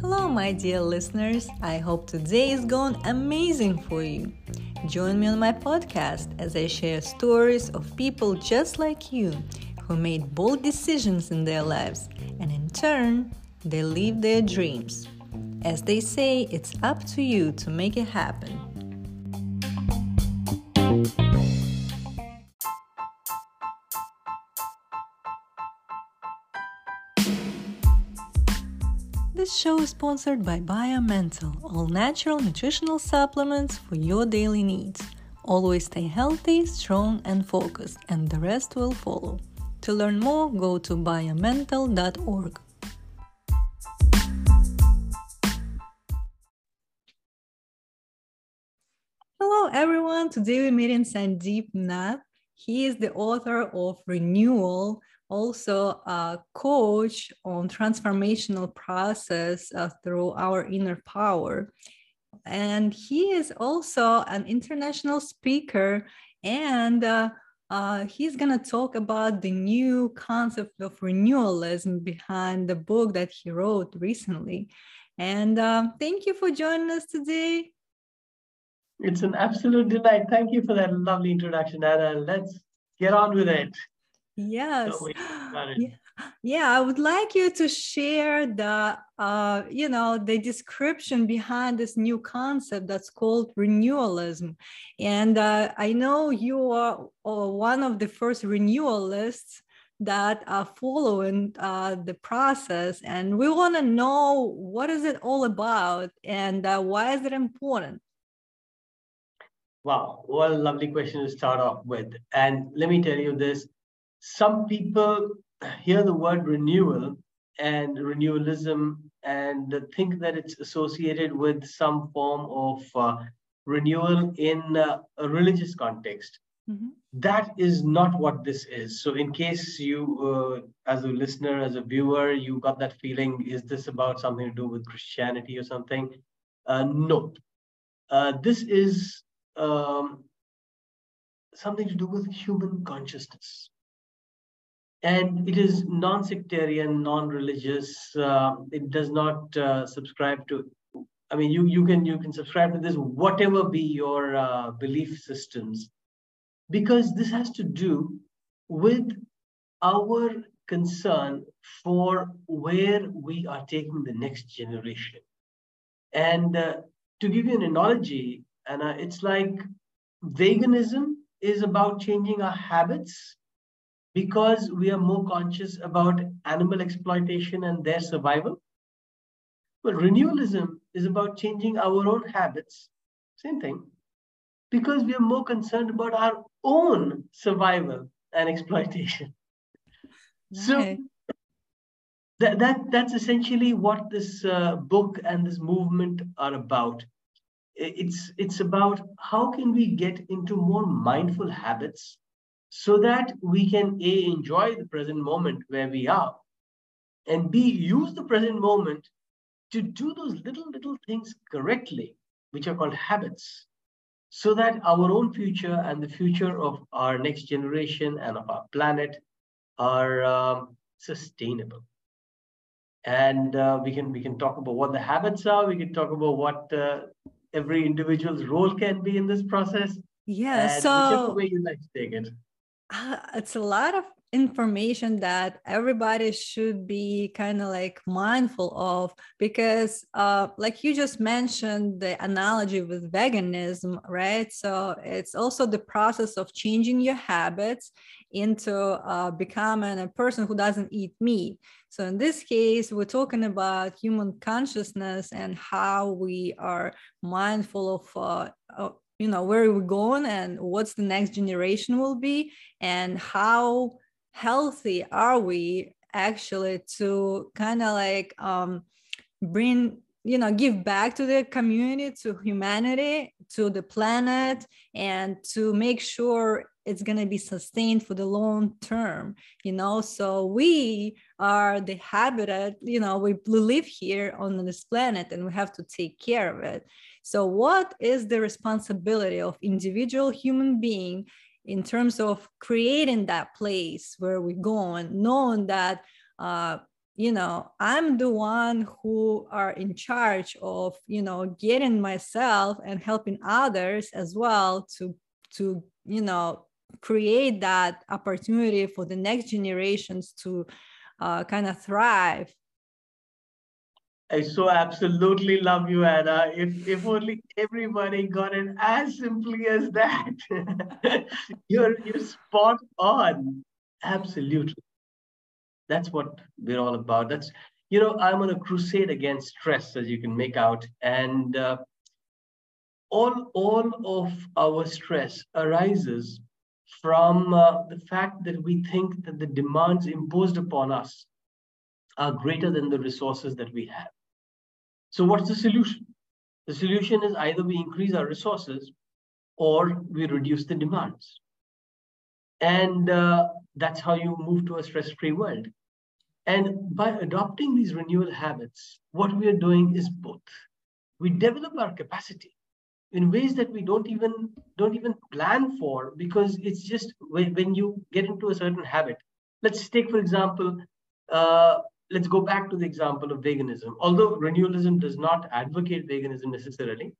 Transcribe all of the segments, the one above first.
Hello, my dear listeners. I hope today is going amazing for you. Join me on my podcast as I share stories of people just like you who made bold decisions in their lives and in turn, they live their dreams. As they say, it's up to you to make it happen. Show is sponsored by BioMental, all natural nutritional supplements for your daily needs. Always stay healthy, strong, and focused, and the rest will follow. To learn more, go to biomental.org. Hello, everyone. Today we're meeting Sandeep Nath. He is the author of Renewal, also a coach on transformational process uh, through our inner power. And he is also an international speaker and uh, uh, he's going to talk about the new concept of renewalism behind the book that he wrote recently. And um, thank you for joining us today. It's an absolute delight. Thank you for that lovely introduction, Anna. Let's get on with it. Yes. yeah. yeah, I would like you to share the, uh, you know, the description behind this new concept that's called renewalism. And uh, I know you are uh, one of the first renewalists that are following uh, the process and we want to know what is it all about and uh, why is it important wow what a lovely question to start off with and let me tell you this some people hear the word renewal and renewalism and think that it's associated with some form of uh, renewal in uh, a religious context. Mm-hmm. That is not what this is. So, in case you, uh, as a listener, as a viewer, you got that feeling, is this about something to do with Christianity or something? Uh, no. Uh, this is um, something to do with human consciousness and it is non-sectarian, non-religious. Uh, it does not uh, subscribe to. I mean, you you can you can subscribe to this whatever be your uh, belief systems, because this has to do with our concern for where we are taking the next generation. And uh, to give you an analogy, and it's like veganism is about changing our habits because we are more conscious about animal exploitation and their survival. But renewalism is about changing our own habits. Same thing. Because we are more concerned about our own survival and exploitation. So that, that that's essentially what this uh, book and this movement are about. It's it's about how can we get into more mindful habits so that we can A, enjoy the present moment where we are, and B, use the present moment to do those little, little things correctly, which are called habits, so that our own future and the future of our next generation and of our planet are um, sustainable. And uh, we can we can talk about what the habits are. We can talk about what uh, every individual's role can be in this process. Yeah. so way you like to take it uh, it's a lot of information that everybody should be kind of like mindful of because uh, like you just mentioned the analogy with veganism right? So it's also the process of changing your habits into uh, becoming a person who doesn't eat meat. So in this case we're talking about human consciousness and how we are mindful of uh, you know where we're going and what's the next generation will be and how healthy are we actually to kind of like um, bring you know give back to the community to humanity to the planet and to make sure it's going to be sustained for the long term you know? So we are the habitat you know we live here on this planet and we have to take care of it. So, what is the responsibility of individual human being in terms of creating that place where we're going knowing that uh, you know i'm the one who are in charge of you know getting myself and helping others as well to to you know create that opportunity for the next generations to uh, kind of thrive I so absolutely love you, Anna. If if only everybody got it as simply as that. you're you're spot on. Absolutely. That's what we're all about. That's you know, I'm on a crusade against stress, as you can make out. And uh, all all of our stress arises from uh, the fact that we think that the demands imposed upon us are greater than the resources that we have. So what's the solution? The solution is either we increase our resources or we reduce the demands. And uh, that's how you move to a stress-free world. And by adopting these renewal habits, what we are doing is both. We develop our capacity in ways that we don't even don't even plan for because it's just when, you get into a certain habit. Let's take, for example, uh, let's go back to the example of veganism. Although renewalism does not advocate veganism necessarily,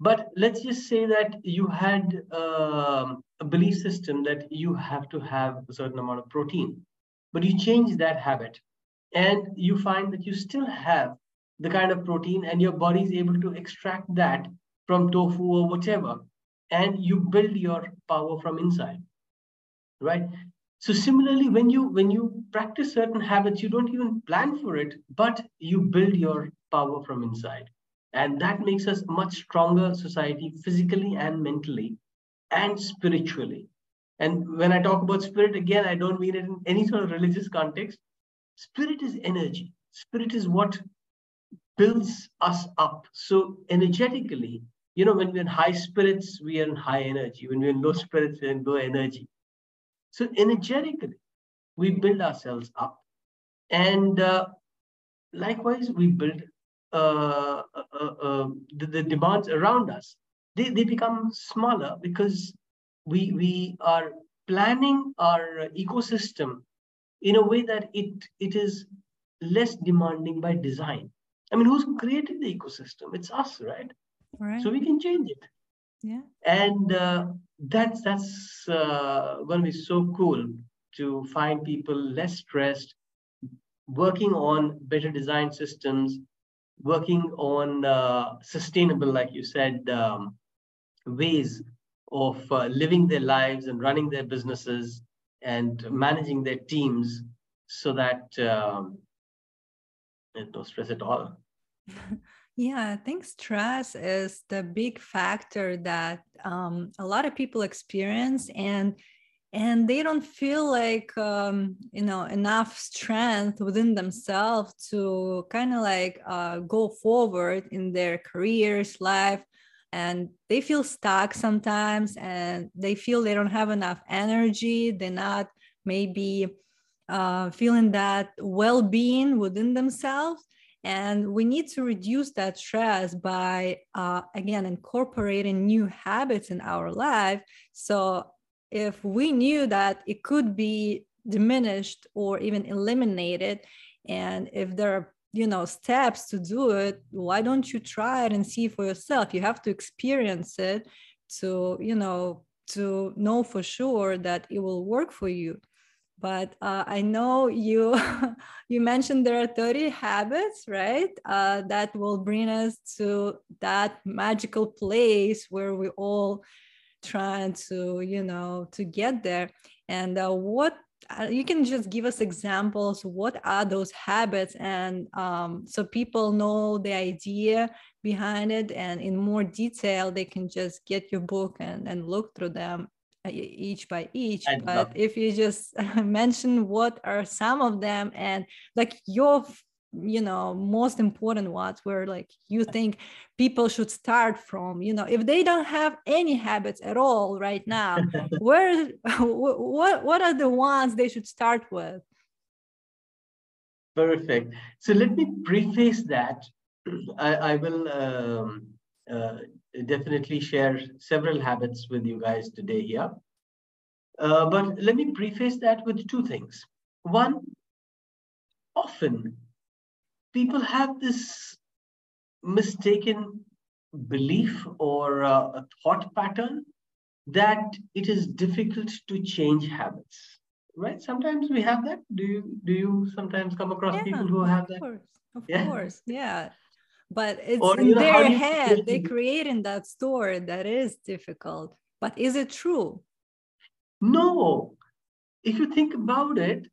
but let's just say that you had um, a belief system that you have to have a certain amount of protein, but you change that habit and you find that you still have the kind of protein and your body is able to extract that from tofu or whatever, and you build your power from inside, right? So similarly, when you when you practice certain habits, you don't even plan for it, but you build your power from inside. And that makes us much stronger society physically and mentally and spiritually. And when I talk about spirit, again, I don't mean it in any sort of religious context. Spirit is energy. Spirit is what builds us up. So energetically, you know, when we're in high spirits, we are in high energy. When we're in low spirits, we're in low energy. So energetically, we build ourselves up. And uh, likewise, we build uh, uh, uh, uh, the, the, demands around us. They, they become smaller because we, we are planning our ecosystem in a way that it, it is less demanding by design. I mean, who's created the ecosystem? It's us, right? Right. So we can change it. Yeah. And uh, that's that's uh, going to be so cool to find people less stressed, working on better design systems, working on uh, sustainable, like you said, um, ways of uh, living their lives and running their businesses and managing their teams so that um, there's no stress at all. Yeah, I think stress is the big factor that um, a lot of people experience, and and they don't feel like um, you know enough strength within themselves to kind of like uh, go forward in their careers, life, and they feel stuck sometimes, and they feel they don't have enough energy. They're not maybe uh, feeling that well-being within themselves and we need to reduce that stress by, uh, again, incorporating new habits in our life. So if we knew that it could be diminished or even eliminated, and if there are you know steps to do it why don't you try it and see for yourself you have to experience it to you know to know for sure that it will work for you but uh, i know you you mentioned there are 30 habits right uh, that will bring us to that magical place where we all trying to you know to get there. And uh, what uh, you can just give us examples what are those habits? And um, so people know the idea behind it and in more detail they can just get your book and, and look through them each by each but if you just mention what are some of them and like your you know most important ones where like you think people should start from you know if they don't have any habits at all right now where what what are the ones they should start with? Perfect. So let me preface that. I, I will um, uh, definitely share several habits with you guys today here. Uh, but let me preface that with two things. One, often people have this mistaken belief or uh, a thought pattern that it is difficult to change habits right sometimes we have that do you do you sometimes come across yeah, people who have that of course of yeah. course yeah but it's or, in know, their head they create in that story that is difficult. But is it true? No. If you think about it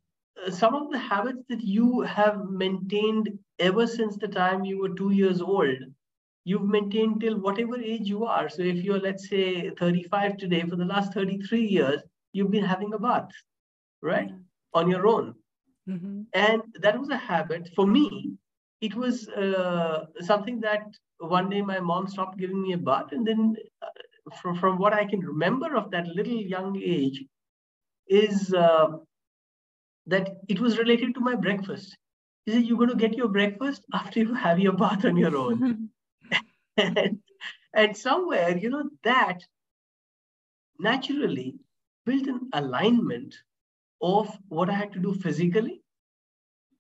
uh, some of the habits that you have maintained ever since the time you were two years old you've maintained till whatever age you are. So if you're let's say 35 today for the last 33 years you've been having a bath right? Mm-hmm. on your own. Mm-hmm. and that was a habit for me it was uh, something that one day my mom stopped giving me a bath and then uh, from, from what i can remember of that little young age is uh, that it was related to my breakfast. Is it you're going to get your breakfast after you have your bath on your own. And, and somewhere you know that naturally built an alignment of what i had to do physically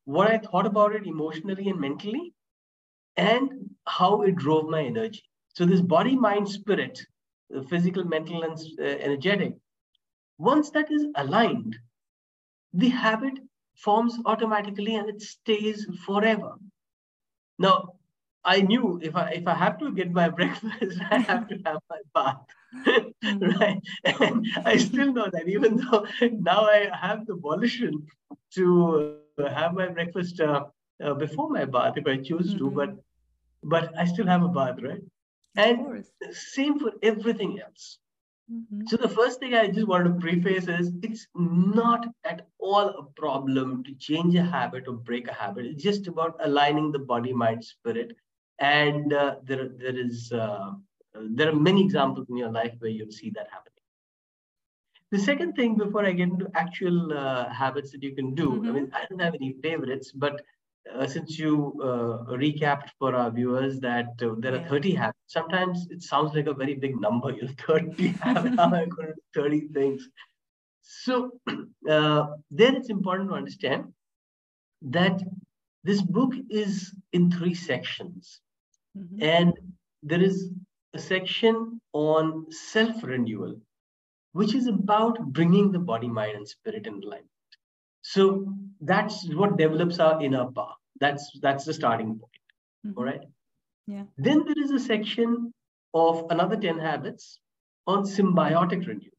what I thought about it emotionally and mentally, and how it drove my energy. So, this body, mind, spirit, physical, mental, and uh, energetic, once that is aligned, the habit forms automatically and it stays forever. Now, I knew if I if I have to get my breakfast, I have to have my bath. Mm-hmm. right? And I still know that even though now I have the volition to have my breakfast uh, uh, before my bath if I choose mm-hmm. to, but but I still have a bath, right? And same for everything else. Mm-hmm. So the first thing I just want to preface is it's not at all a problem to change a habit or break a habit. It's just about aligning the body, mind, spirit. And uh, there, there is uh, there are many examples in your life where you'll see that happen. The second thing, before I get into actual uh, habits that you can do, mm-hmm. I mean, I don't have any favorites, but uh, since you uh, recapped for our viewers that uh, there are 30 habits, sometimes it sounds like a very big number. You know, 30 habits, how am I going to do 30 things? So uh, then it's important to understand that this book is in three sections. Mm-hmm. And there is a section on self renewal which is about bringing the body, mind, and spirit in alignment. So that's what develops our inner power. That's that's the starting point. Mm-hmm. All right. Yeah. Then there is a section of another 10 habits on symbiotic renewal.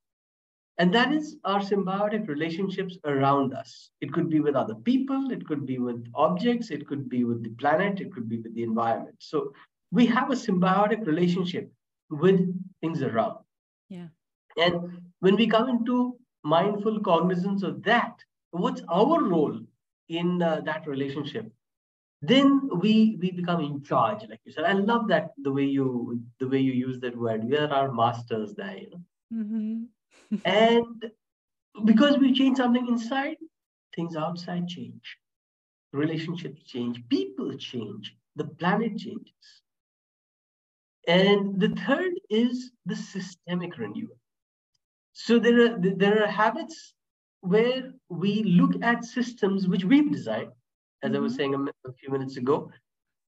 And that is our symbiotic relationships around us. It could be with other people, it could be with objects, it could be with the planet, it could be with the environment. So we have a symbiotic relationship with things around. Yeah. And when we come into mindful cognizance of that, what's our role in uh, that relationship? Then we we become in charge, like you said. I love that the way you the way you use that word. We are our masters there, you know. Mm-hmm. and because we change something inside, things outside change. Relationships change, people change, the planet changes. And the third is the systemic renewal. So there are there are habits where we look at systems which we've designed, as. I was mm-hmm. saying a, a, few minutes ago.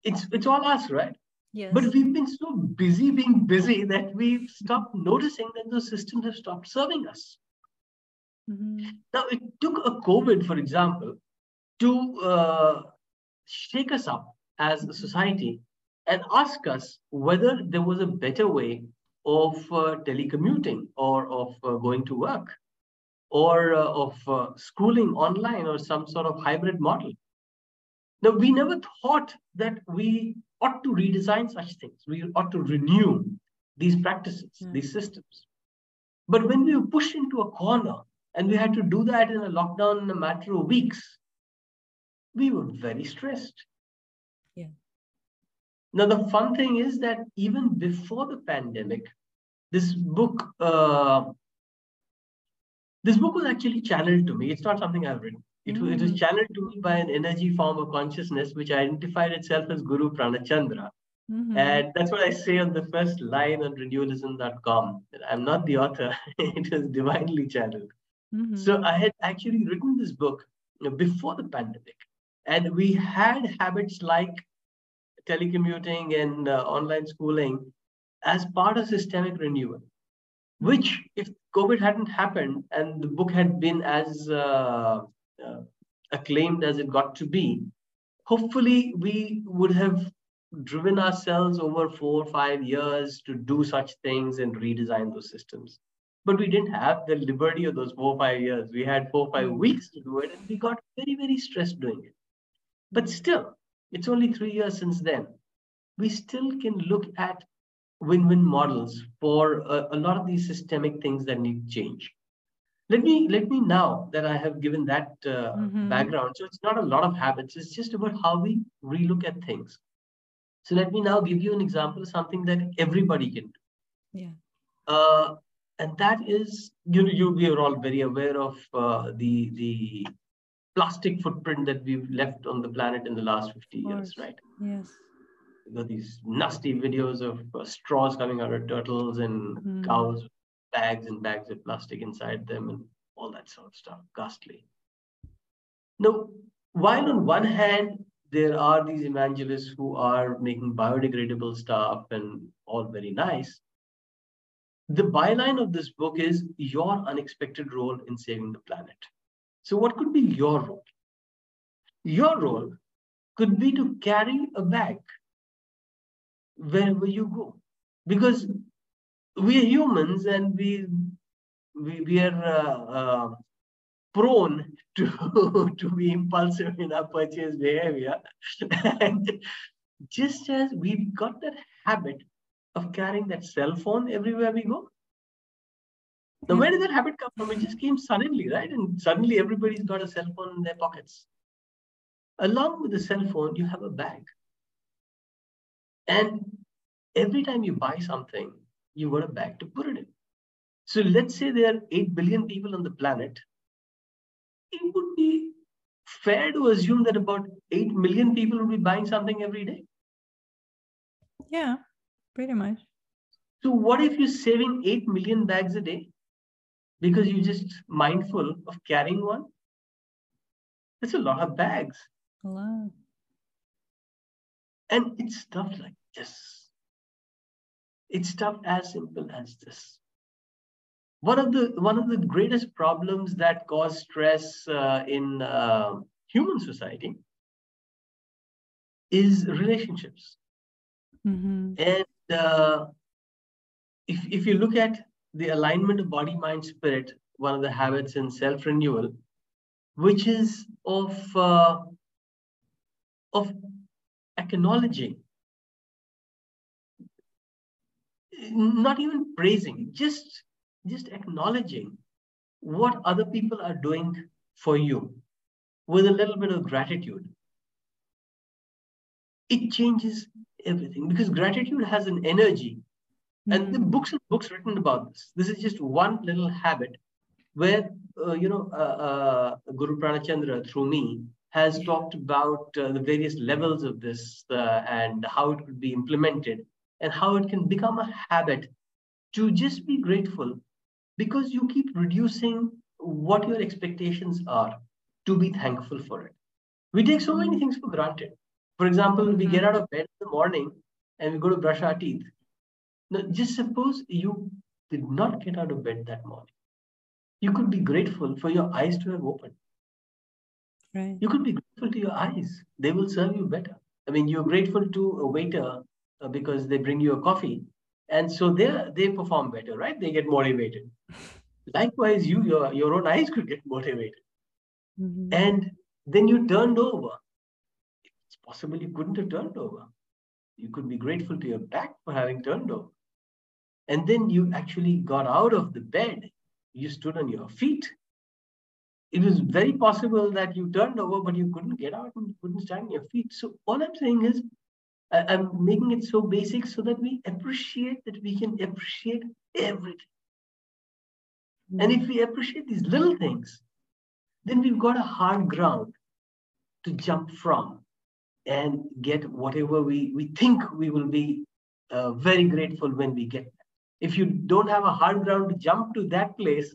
It's it's all us, right? Yes. But we've been so busy being busy that we've stopped noticing that those systems have stopped serving us. Mm-hmm. Now it took a COVID, for example, to uh, shake us up as a society and ask us whether there was a better way of uh, telecommuting or of uh, going to work or uh, of uh, schooling online or some sort of hybrid model. Now, we never thought that we ought to redesign such things. We ought to renew these practices, mm. these systems. But when we were pushed into a corner and we had to do that in a lockdown in a matter of weeks, we were very stressed. Now, the fun thing is that even before the pandemic, this book uh, this book was actually channeled to me it's not something i've written it, mm. it was mm. channeled to me by an energy form of consciousness which identified itself as guru pranachandra mm-hmm. and that's what i say on the first line on renewalism.com i'm not the author it was divinely channeled Mm-hmm. So I had actually written this book before the pandemic. And we had habits like telecommuting and uh, online schooling as part of systemic renewal, which, if COVID hadn't happened and the book had been as uh, uh, acclaimed as it got to be, hopefully we would have driven ourselves over four or five years to do such things and redesign those systems. But we didn't have the liberty of those four or five years. We had four or five weeks to do it, and we got very, very stressed doing it. But still, it's only three years since then. We still can look at win-win models for a, a lot of these systemic things that need change. Let me let me now that I have given that uh, mm-hmm. background. So it's not a lot of habits. It's just about how we relook at things. So let me now give you an example of something that everybody can do. Yeah. Uh, and that is, you know, you we are all very aware of uh, the the plastic footprint that we've left on the planet in the last 50 years, right? Yes. Got these nasty videos of uh, straws coming out of turtles and mm. cows, bags and bags of plastic inside them, and all that sort of stuff. Ghastly. Now, while on one hand, there are these evangelists who are making biodegradable stuff and all very nice. The byline of this book is your unexpected role in saving the planet. So, what could be your role? Your role could be to carry a bag wherever you go, because we are humans and we we, we are uh, uh, prone to to be impulsive in our purchase behavior, and just as we've got that habit of carrying that cell phone everywhere we go, now, where did that habit come from? It just came suddenly, right? And suddenly everybody's got a cell phone in their pockets. Along with the cell phone, you have a bag. And every time you buy something, you got a bag to put it in. So let's say there are 8 billion people on the planet. It would be fair to assume that about 8 million people would be buying something every day. Yeah, pretty much. So what if you're saving 8 million bags a day? Because you're just mindful of carrying one. That's a lot of bags. A lot. And it's stuff like this. It's stuff as simple as this. One of the one of the greatest problems that cause stress uh, in uh, human society is relationships. Mm-hmm. And uh, if if you look at the alignment of body, mind, spirit, one of the habits in self renewal, which is of, uh, of acknowledging, not even praising, just, just acknowledging what other people are doing for you with a little bit of gratitude. It changes everything because gratitude has an energy and the hmm. books and books written about this. This is just one little habit where, uh, you know, uh, uh, Guru Pranachandra, through me, has talked about uh, the various levels of this uh, and how it could be implemented and how it can become a habit to just be grateful because you keep reducing what your expectations are to be thankful for it. We take so many things for granted. For example, we get hmm. out of bed in the morning and we go to brush our teeth now, just suppose you did not get out of bed that morning. You could be grateful for your eyes to have opened. Right. You could be grateful to your eyes. They will serve you better. I mean, you're grateful to a waiter uh, because they bring you a coffee. And so they they perform better, right? They get motivated. Likewise, you your, your own eyes could get motivated. Mm-hmm. And then you turned over. It's possible you couldn't have turned over. You could be grateful to your back for having turned over. And then you actually got out of the bed. You stood on your feet. It was very possible that you turned over, but you couldn't get out and couldn't stand on your feet. So all I'm saying is, I'm making it so basic so that we appreciate that we can appreciate everything. Mm-hmm. And if we appreciate these little things, then we've got a hard ground to jump from and get whatever we, we think we will be uh, very grateful when we get if you don't have a hard ground to jump to that place,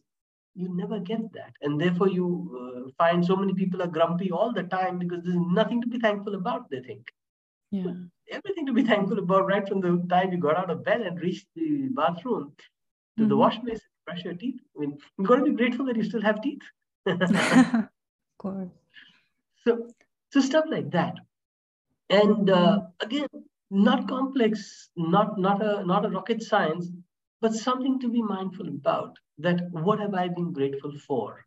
you never get that. And therefore you uh, find so many people are grumpy all the time because there's nothing to be thankful about they think. Yeah. Everything to be thankful about right from the time you got out of bed and reached the bathroom to mm-hmm. the wash basin brush your teeth. I mean you've got to be grateful that you still have teeth. Of course. So so stuff like that. And uh, again not complex not not a not a rocket science but something to be mindful about that what have I been grateful for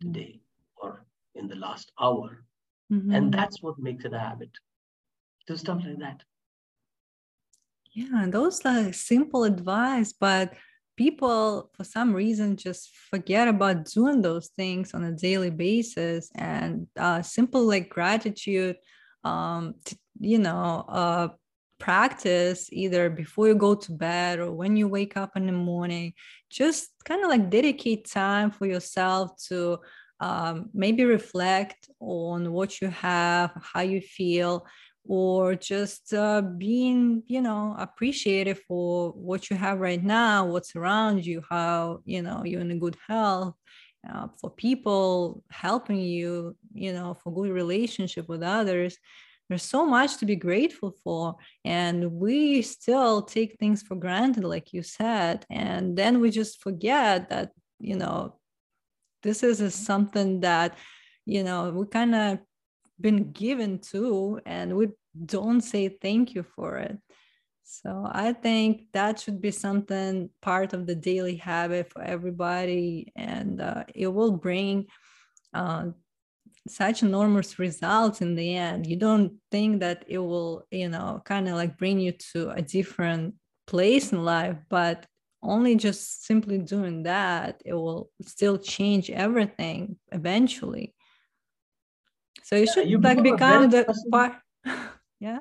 today or in the last hour? Mm-hmm. And that's what makes it a habit. Do stuff like that. Yeah, those are simple advice, but people for some reason just forget about doing those things on a daily basis and uh, simple like gratitude um, t- you know uh, practice either before you go to bed or when you wake up in the morning just kind of like dedicate time for yourself to um, maybe reflect on what you have how you feel or just uh, being you know appreciative for what you have right now what's around you how you know you're in a good health uh, for people helping you you know for good relationship with others there's so much to be grateful for and we still take things for granted like you said and then we just forget that you know this is a, something that you know we kind of been given to and we don't say thank you for it. So i think that should be something part of the daily habit for everybody and uh, it will bring uh, such enormous results in the end. You don't think that it will you know kind of like bring you to a different place in life but only just simply doing that it will still change everything eventually. So you should you like become, become the part yeah?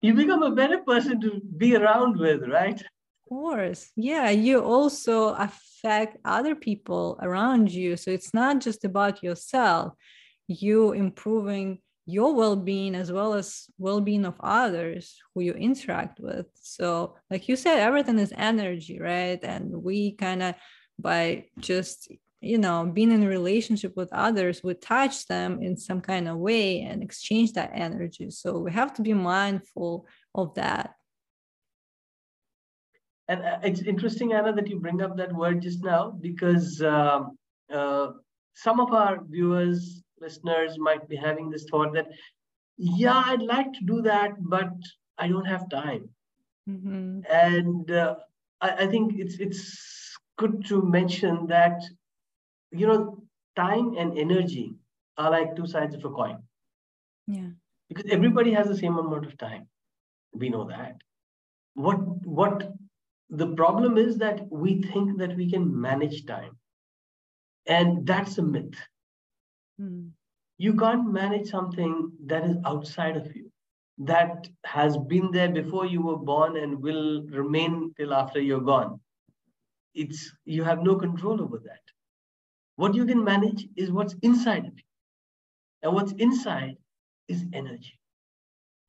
You become a better person to be around with right course. Yeah, you also affect other people around you. So it's not just about yourself. You improving your well-being as well as well-being of others who you interact with. So like you said, everything is energy, right? And we kind of by just you know being in a relationship with others we touch them in some kind of way and exchange that energy so we have to be mindful of that and uh, it's interesting, Anna, that you bring up that word just now because um, uh, some of our viewers, listeners might be having this thought that, yeah, I'd like to do that, but I don't have time. Mm-hmm. And uh, I, I think it's it's good to mention that, you know, time and energy are like two sides of a coin. Yeah. Because everybody has the same amount of time. We know that. What what the problem is that we think that we can manage time. And that's a myth. Mm. You can't manage something that is outside of you, that has been there before you were born and will remain till after you're gone. It's you have no control over that. What you can manage is what's inside of you. And what's inside is energy.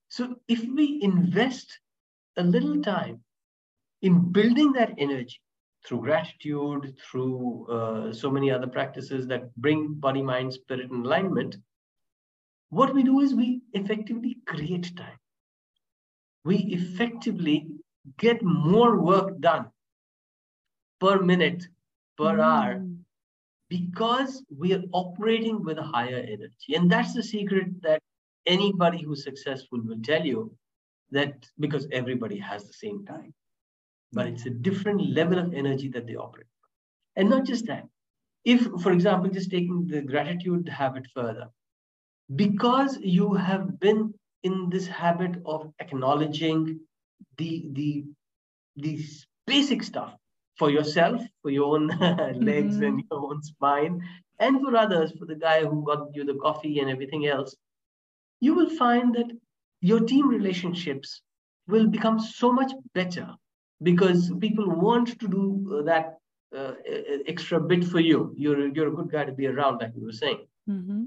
So if we invest a little time in building that energy through gratitude, through uh, so many other practices that bring body, mind, spirit in alignment, what we do is we effectively create time. We effectively get more work done per minute, per mm. hour, because we are operating with a higher energy. And that's the secret that anybody who's successful will tell you that because everybody has the same time but it's a different level of energy that they operate. And not just that. If, for example, just taking the gratitude habit further, because you have been in this habit of acknowledging the the these basic stuff for yourself, for your own legs mm-hmm. and your own spine, and for others, for the guy who got you the coffee and everything else, you will find that your team relationships will become so much better because people want to do uh, that uh, extra bit for you. You're you're a good guy to be around, like you were saying. Mm-hmm.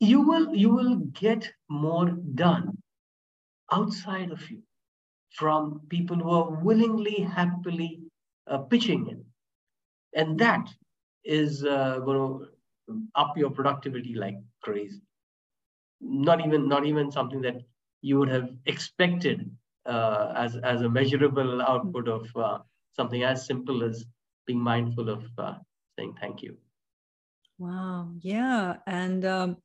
You will you will get more done outside of you from people who are willingly, happily uh, pitching in, and that is uh, going to up your productivity like crazy. Not even not even something that you would have expected uh, as as a measurable output of uh, something as simple as being mindful of uh, saying thank you. Wow. Yeah, and um,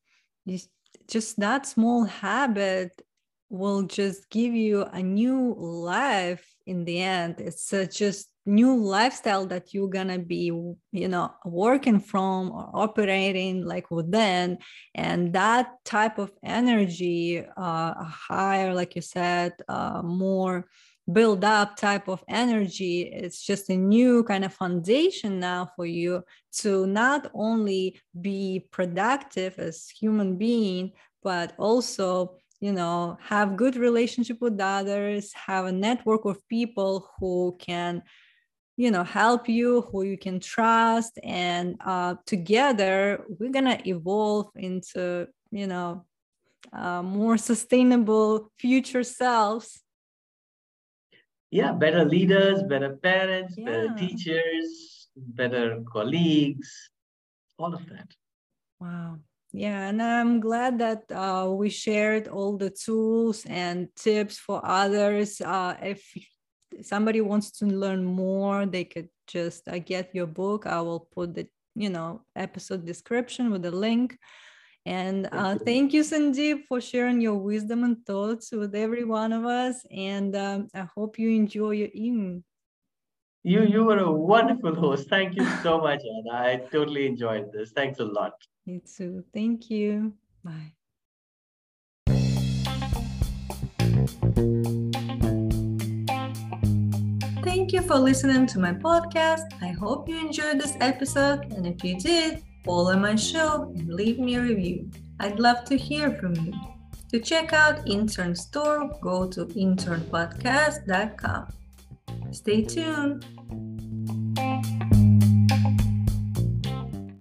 just that small habit will just give you a new life in the end it's uh, just new lifestyle that you're gonna be you know working from or operating like within and that type of energy uh higher like you said uh more build up type of energy it's just a new kind of foundation now for you to not only be productive as human being but also you know have good relationship with others have a network of people who can you know help you who you can trust and uh, together we're gonna evolve into you know uh, more sustainable future selves. Yeah better leaders better parents yeah. better teachers better colleagues all of that. Wow. Yeah and i'm glad that uh, we shared all the tools and tips for others uh, if somebody wants to learn more they could just uh, get your book i will put the you know episode description with a link and uh, thank you, Sandeep, for sharing your wisdom and thoughts with every one of us. And um, I hope you enjoy your evening. You you were a wonderful host. Thank you so much, Anna. I totally enjoyed this. Thanks a lot. Me too. Thank you. Bye. Thank you for listening to my podcast. I hope you enjoyed this episode. And if you did, follow my show and leave me a review. I'd love to hear from you. To check out Intern Store, go to internpodcast.com. Stay tuned.